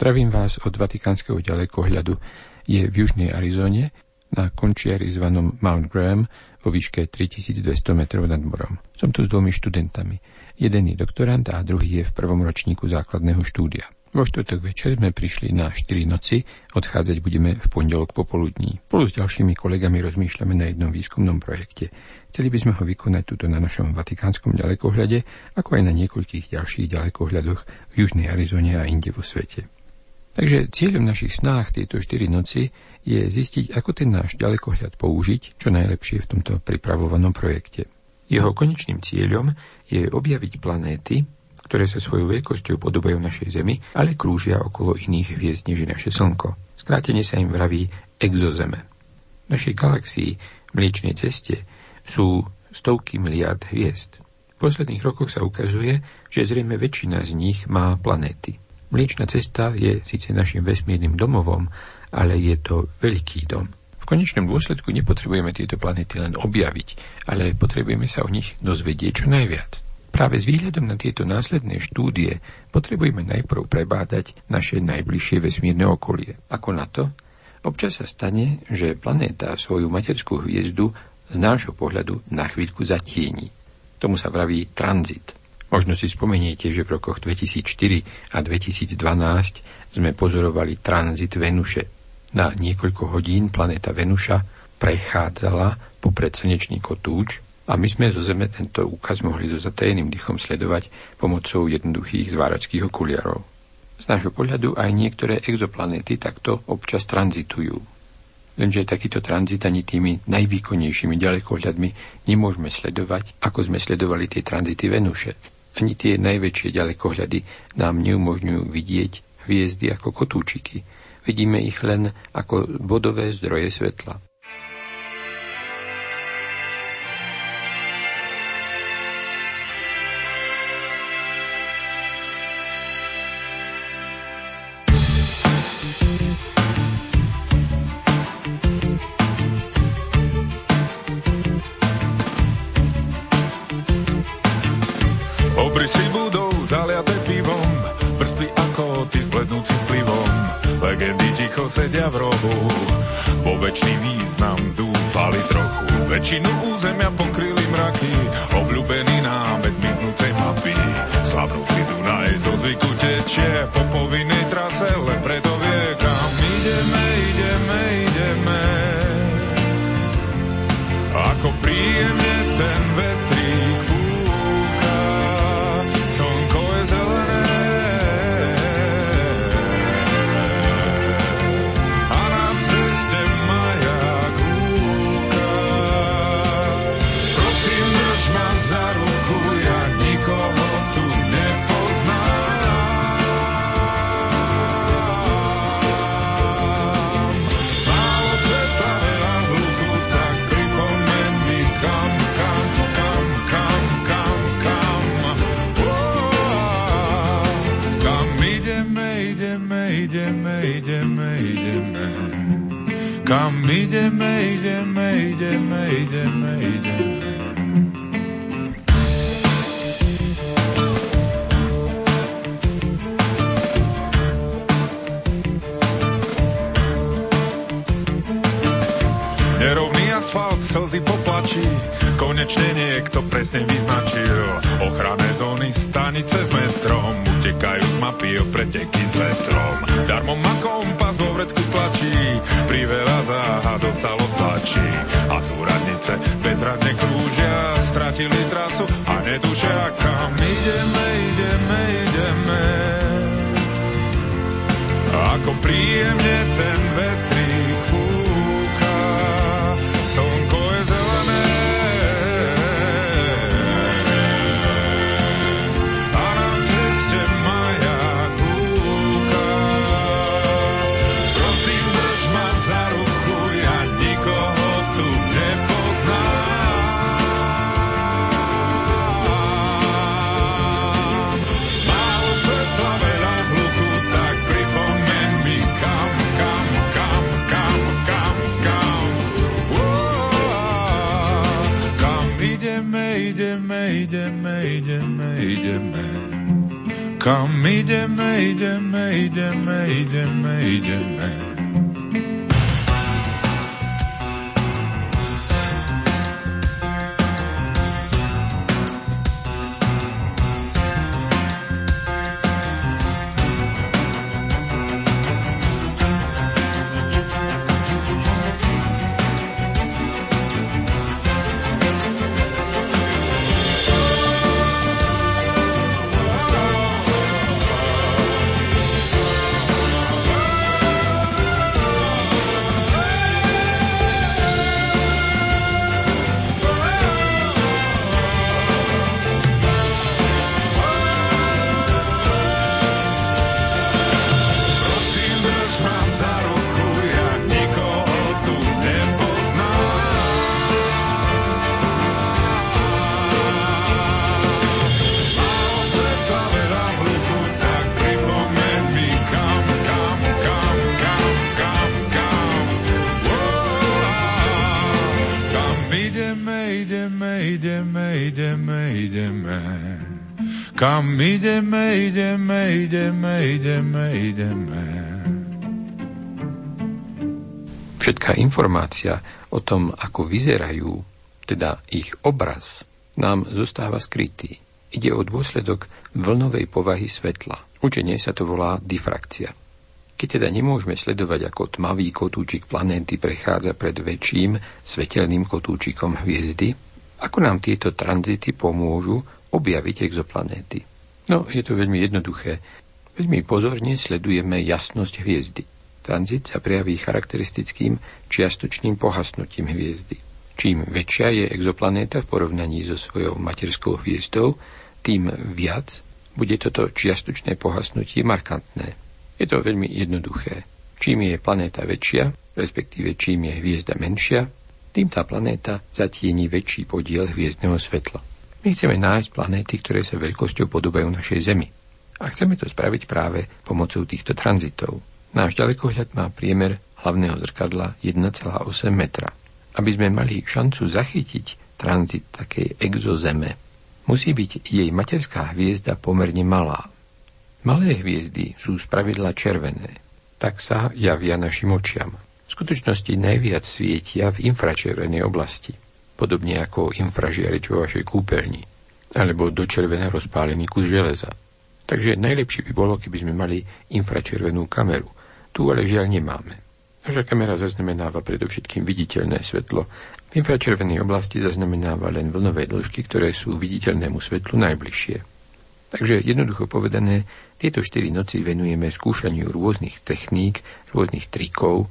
Zdravím vás od vatikánskeho ďalekohľadu. Je v južnej Arizone na končiari zvanom Mount Graham vo výške 3200 metrov nad morom. Som tu s dvomi študentami. Jeden je doktorant a druhý je v prvom ročníku základného štúdia. Vo štvrtok večer sme prišli na 4 noci, odchádzať budeme v pondelok popoludní. Spolu s ďalšími kolegami rozmýšľame na jednom výskumnom projekte. Chceli by sme ho vykonať tuto na našom vatikánskom ďalekohľade, ako aj na niekoľkých ďalších ďalekohľadoch v Južnej Arizone a inde vo svete. Takže cieľom našich snách tieto 4 noci je zistiť, ako ten náš ďalekohľad použiť čo najlepšie v tomto pripravovanom projekte. Jeho konečným cieľom je objaviť planéty, ktoré sa svojou veľkosťou podobajú našej Zemi, ale krúžia okolo iných hviezd než naše Slnko. Skrátene sa im vraví exozeme. V našej galaxii Mliečnej ceste sú stovky miliard hviezd. V posledných rokoch sa ukazuje, že zrejme väčšina z nich má planéty. Mliečna cesta je síce našim vesmírnym domovom, ale je to veľký dom. V konečnom dôsledku nepotrebujeme tieto planéty len objaviť, ale potrebujeme sa o nich dozvedieť čo najviac. Práve s výhľadom na tieto následné štúdie potrebujeme najprv prebádať naše najbližšie vesmírne okolie. Ako na to? Občas sa stane, že planéta svoju materskú hviezdu z nášho pohľadu na chvíľku zatieni. Tomu sa vraví tranzit. Možno si spomeniete, že v rokoch 2004 a 2012 sme pozorovali tranzit Venuše. Na niekoľko hodín planéta Venuša prechádzala popred slnečný kotúč a my sme zo Zeme tento úkaz mohli so zatajeným dychom sledovať pomocou jednoduchých zváračských okuliarov. Z nášho pohľadu aj niektoré exoplanéty takto občas tranzitujú. Lenže takýto tranzit ani tými najvýkonnejšími ďalekohľadmi nemôžeme sledovať, ako sme sledovali tie tranzity Venuše. Ani tie najväčšie ďalekohľady nám neumožňujú vidieť hviezdy ako kotúčiky. Vidíme ich len ako bodové zdroje svetla. Ticho sedia v rohu, vo väčší význam dúfali trochu. Väčšinu územia pokryli mraky, obľúbený námet miznúcej mapy. Slavnúci Dunaj zo zvyku tečie po povinnej trase, len preto vie, kam ideme, ideme, ideme. Ako príjemne Kam ideme, ideme, ideme, ideme, ideme. Nerovný asfalt, slzy poplačí, konečne niekto presne vyznačil. Ochranné zóny, stanice s metrom, utekajú z mapy o preteky s vetrom. Darmo ma kompas vo vrecku tlačí, priveľa záha dostalo tlačí. A súradnice bezradne krúžia, stratili trasu a netušia, kam ideme, ideme, ideme. Ako príjemne ten vetrík ideme, ideme. Kam ideme, ideme, ideme, ideme, ideme. Kam ideme, ideme, ideme, ideme, ideme. Všetká informácia o tom, ako vyzerajú, teda ich obraz, nám zostáva skrytý. Ide o dôsledok vlnovej povahy svetla. Učenie sa to volá difrakcia. Keď teda nemôžeme sledovať, ako tmavý kotúčik planéty prechádza pred väčším svetelným kotúčikom hviezdy, ako nám tieto tranzity pomôžu objaviť exoplanéty. No, je to veľmi jednoduché. Veľmi pozorne sledujeme jasnosť hviezdy. Tranzit sa prejaví charakteristickým čiastočným pohasnutím hviezdy. Čím väčšia je exoplanéta v porovnaní so svojou materskou hviezdou, tým viac bude toto čiastočné pohasnutie markantné. Je to veľmi jednoduché. Čím je planéta väčšia, respektíve čím je hviezda menšia, tým tá planéta zatieni väčší podiel hviezdneho svetla. My chceme nájsť planéty, ktoré sa veľkosťou podobajú našej Zemi. A chceme to spraviť práve pomocou týchto tranzitov. Náš ďalekohľad má priemer hlavného zrkadla 1,8 metra. Aby sme mali šancu zachytiť tranzit takej exozeme, musí byť jej materská hviezda pomerne malá. Malé hviezdy sú spravidla červené, tak sa javia našim očiam. V skutočnosti najviac svietia v infračervenej oblasti podobne ako infražiarič vo vašej kúpeľni, alebo do červená rozpálený kus železa. Takže najlepšie by bolo, keby sme mali infračervenú kameru. Tu ale žiaľ nemáme. Naša kamera zaznamenáva predovšetkým viditeľné svetlo. V infračervenej oblasti zaznamenáva len vlnové dĺžky, ktoré sú viditeľnému svetlu najbližšie. Takže jednoducho povedané, tieto 4 noci venujeme skúšaniu rôznych techník, rôznych trikov,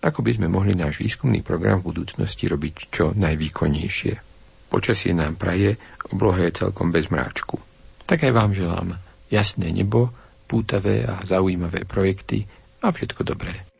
ako by sme mohli náš výskumný program v budúcnosti robiť čo najvýkonnejšie. Počasie nám praje, obloha je celkom bez mráčku. Tak aj vám želám jasné nebo, pútavé a zaujímavé projekty a všetko dobré.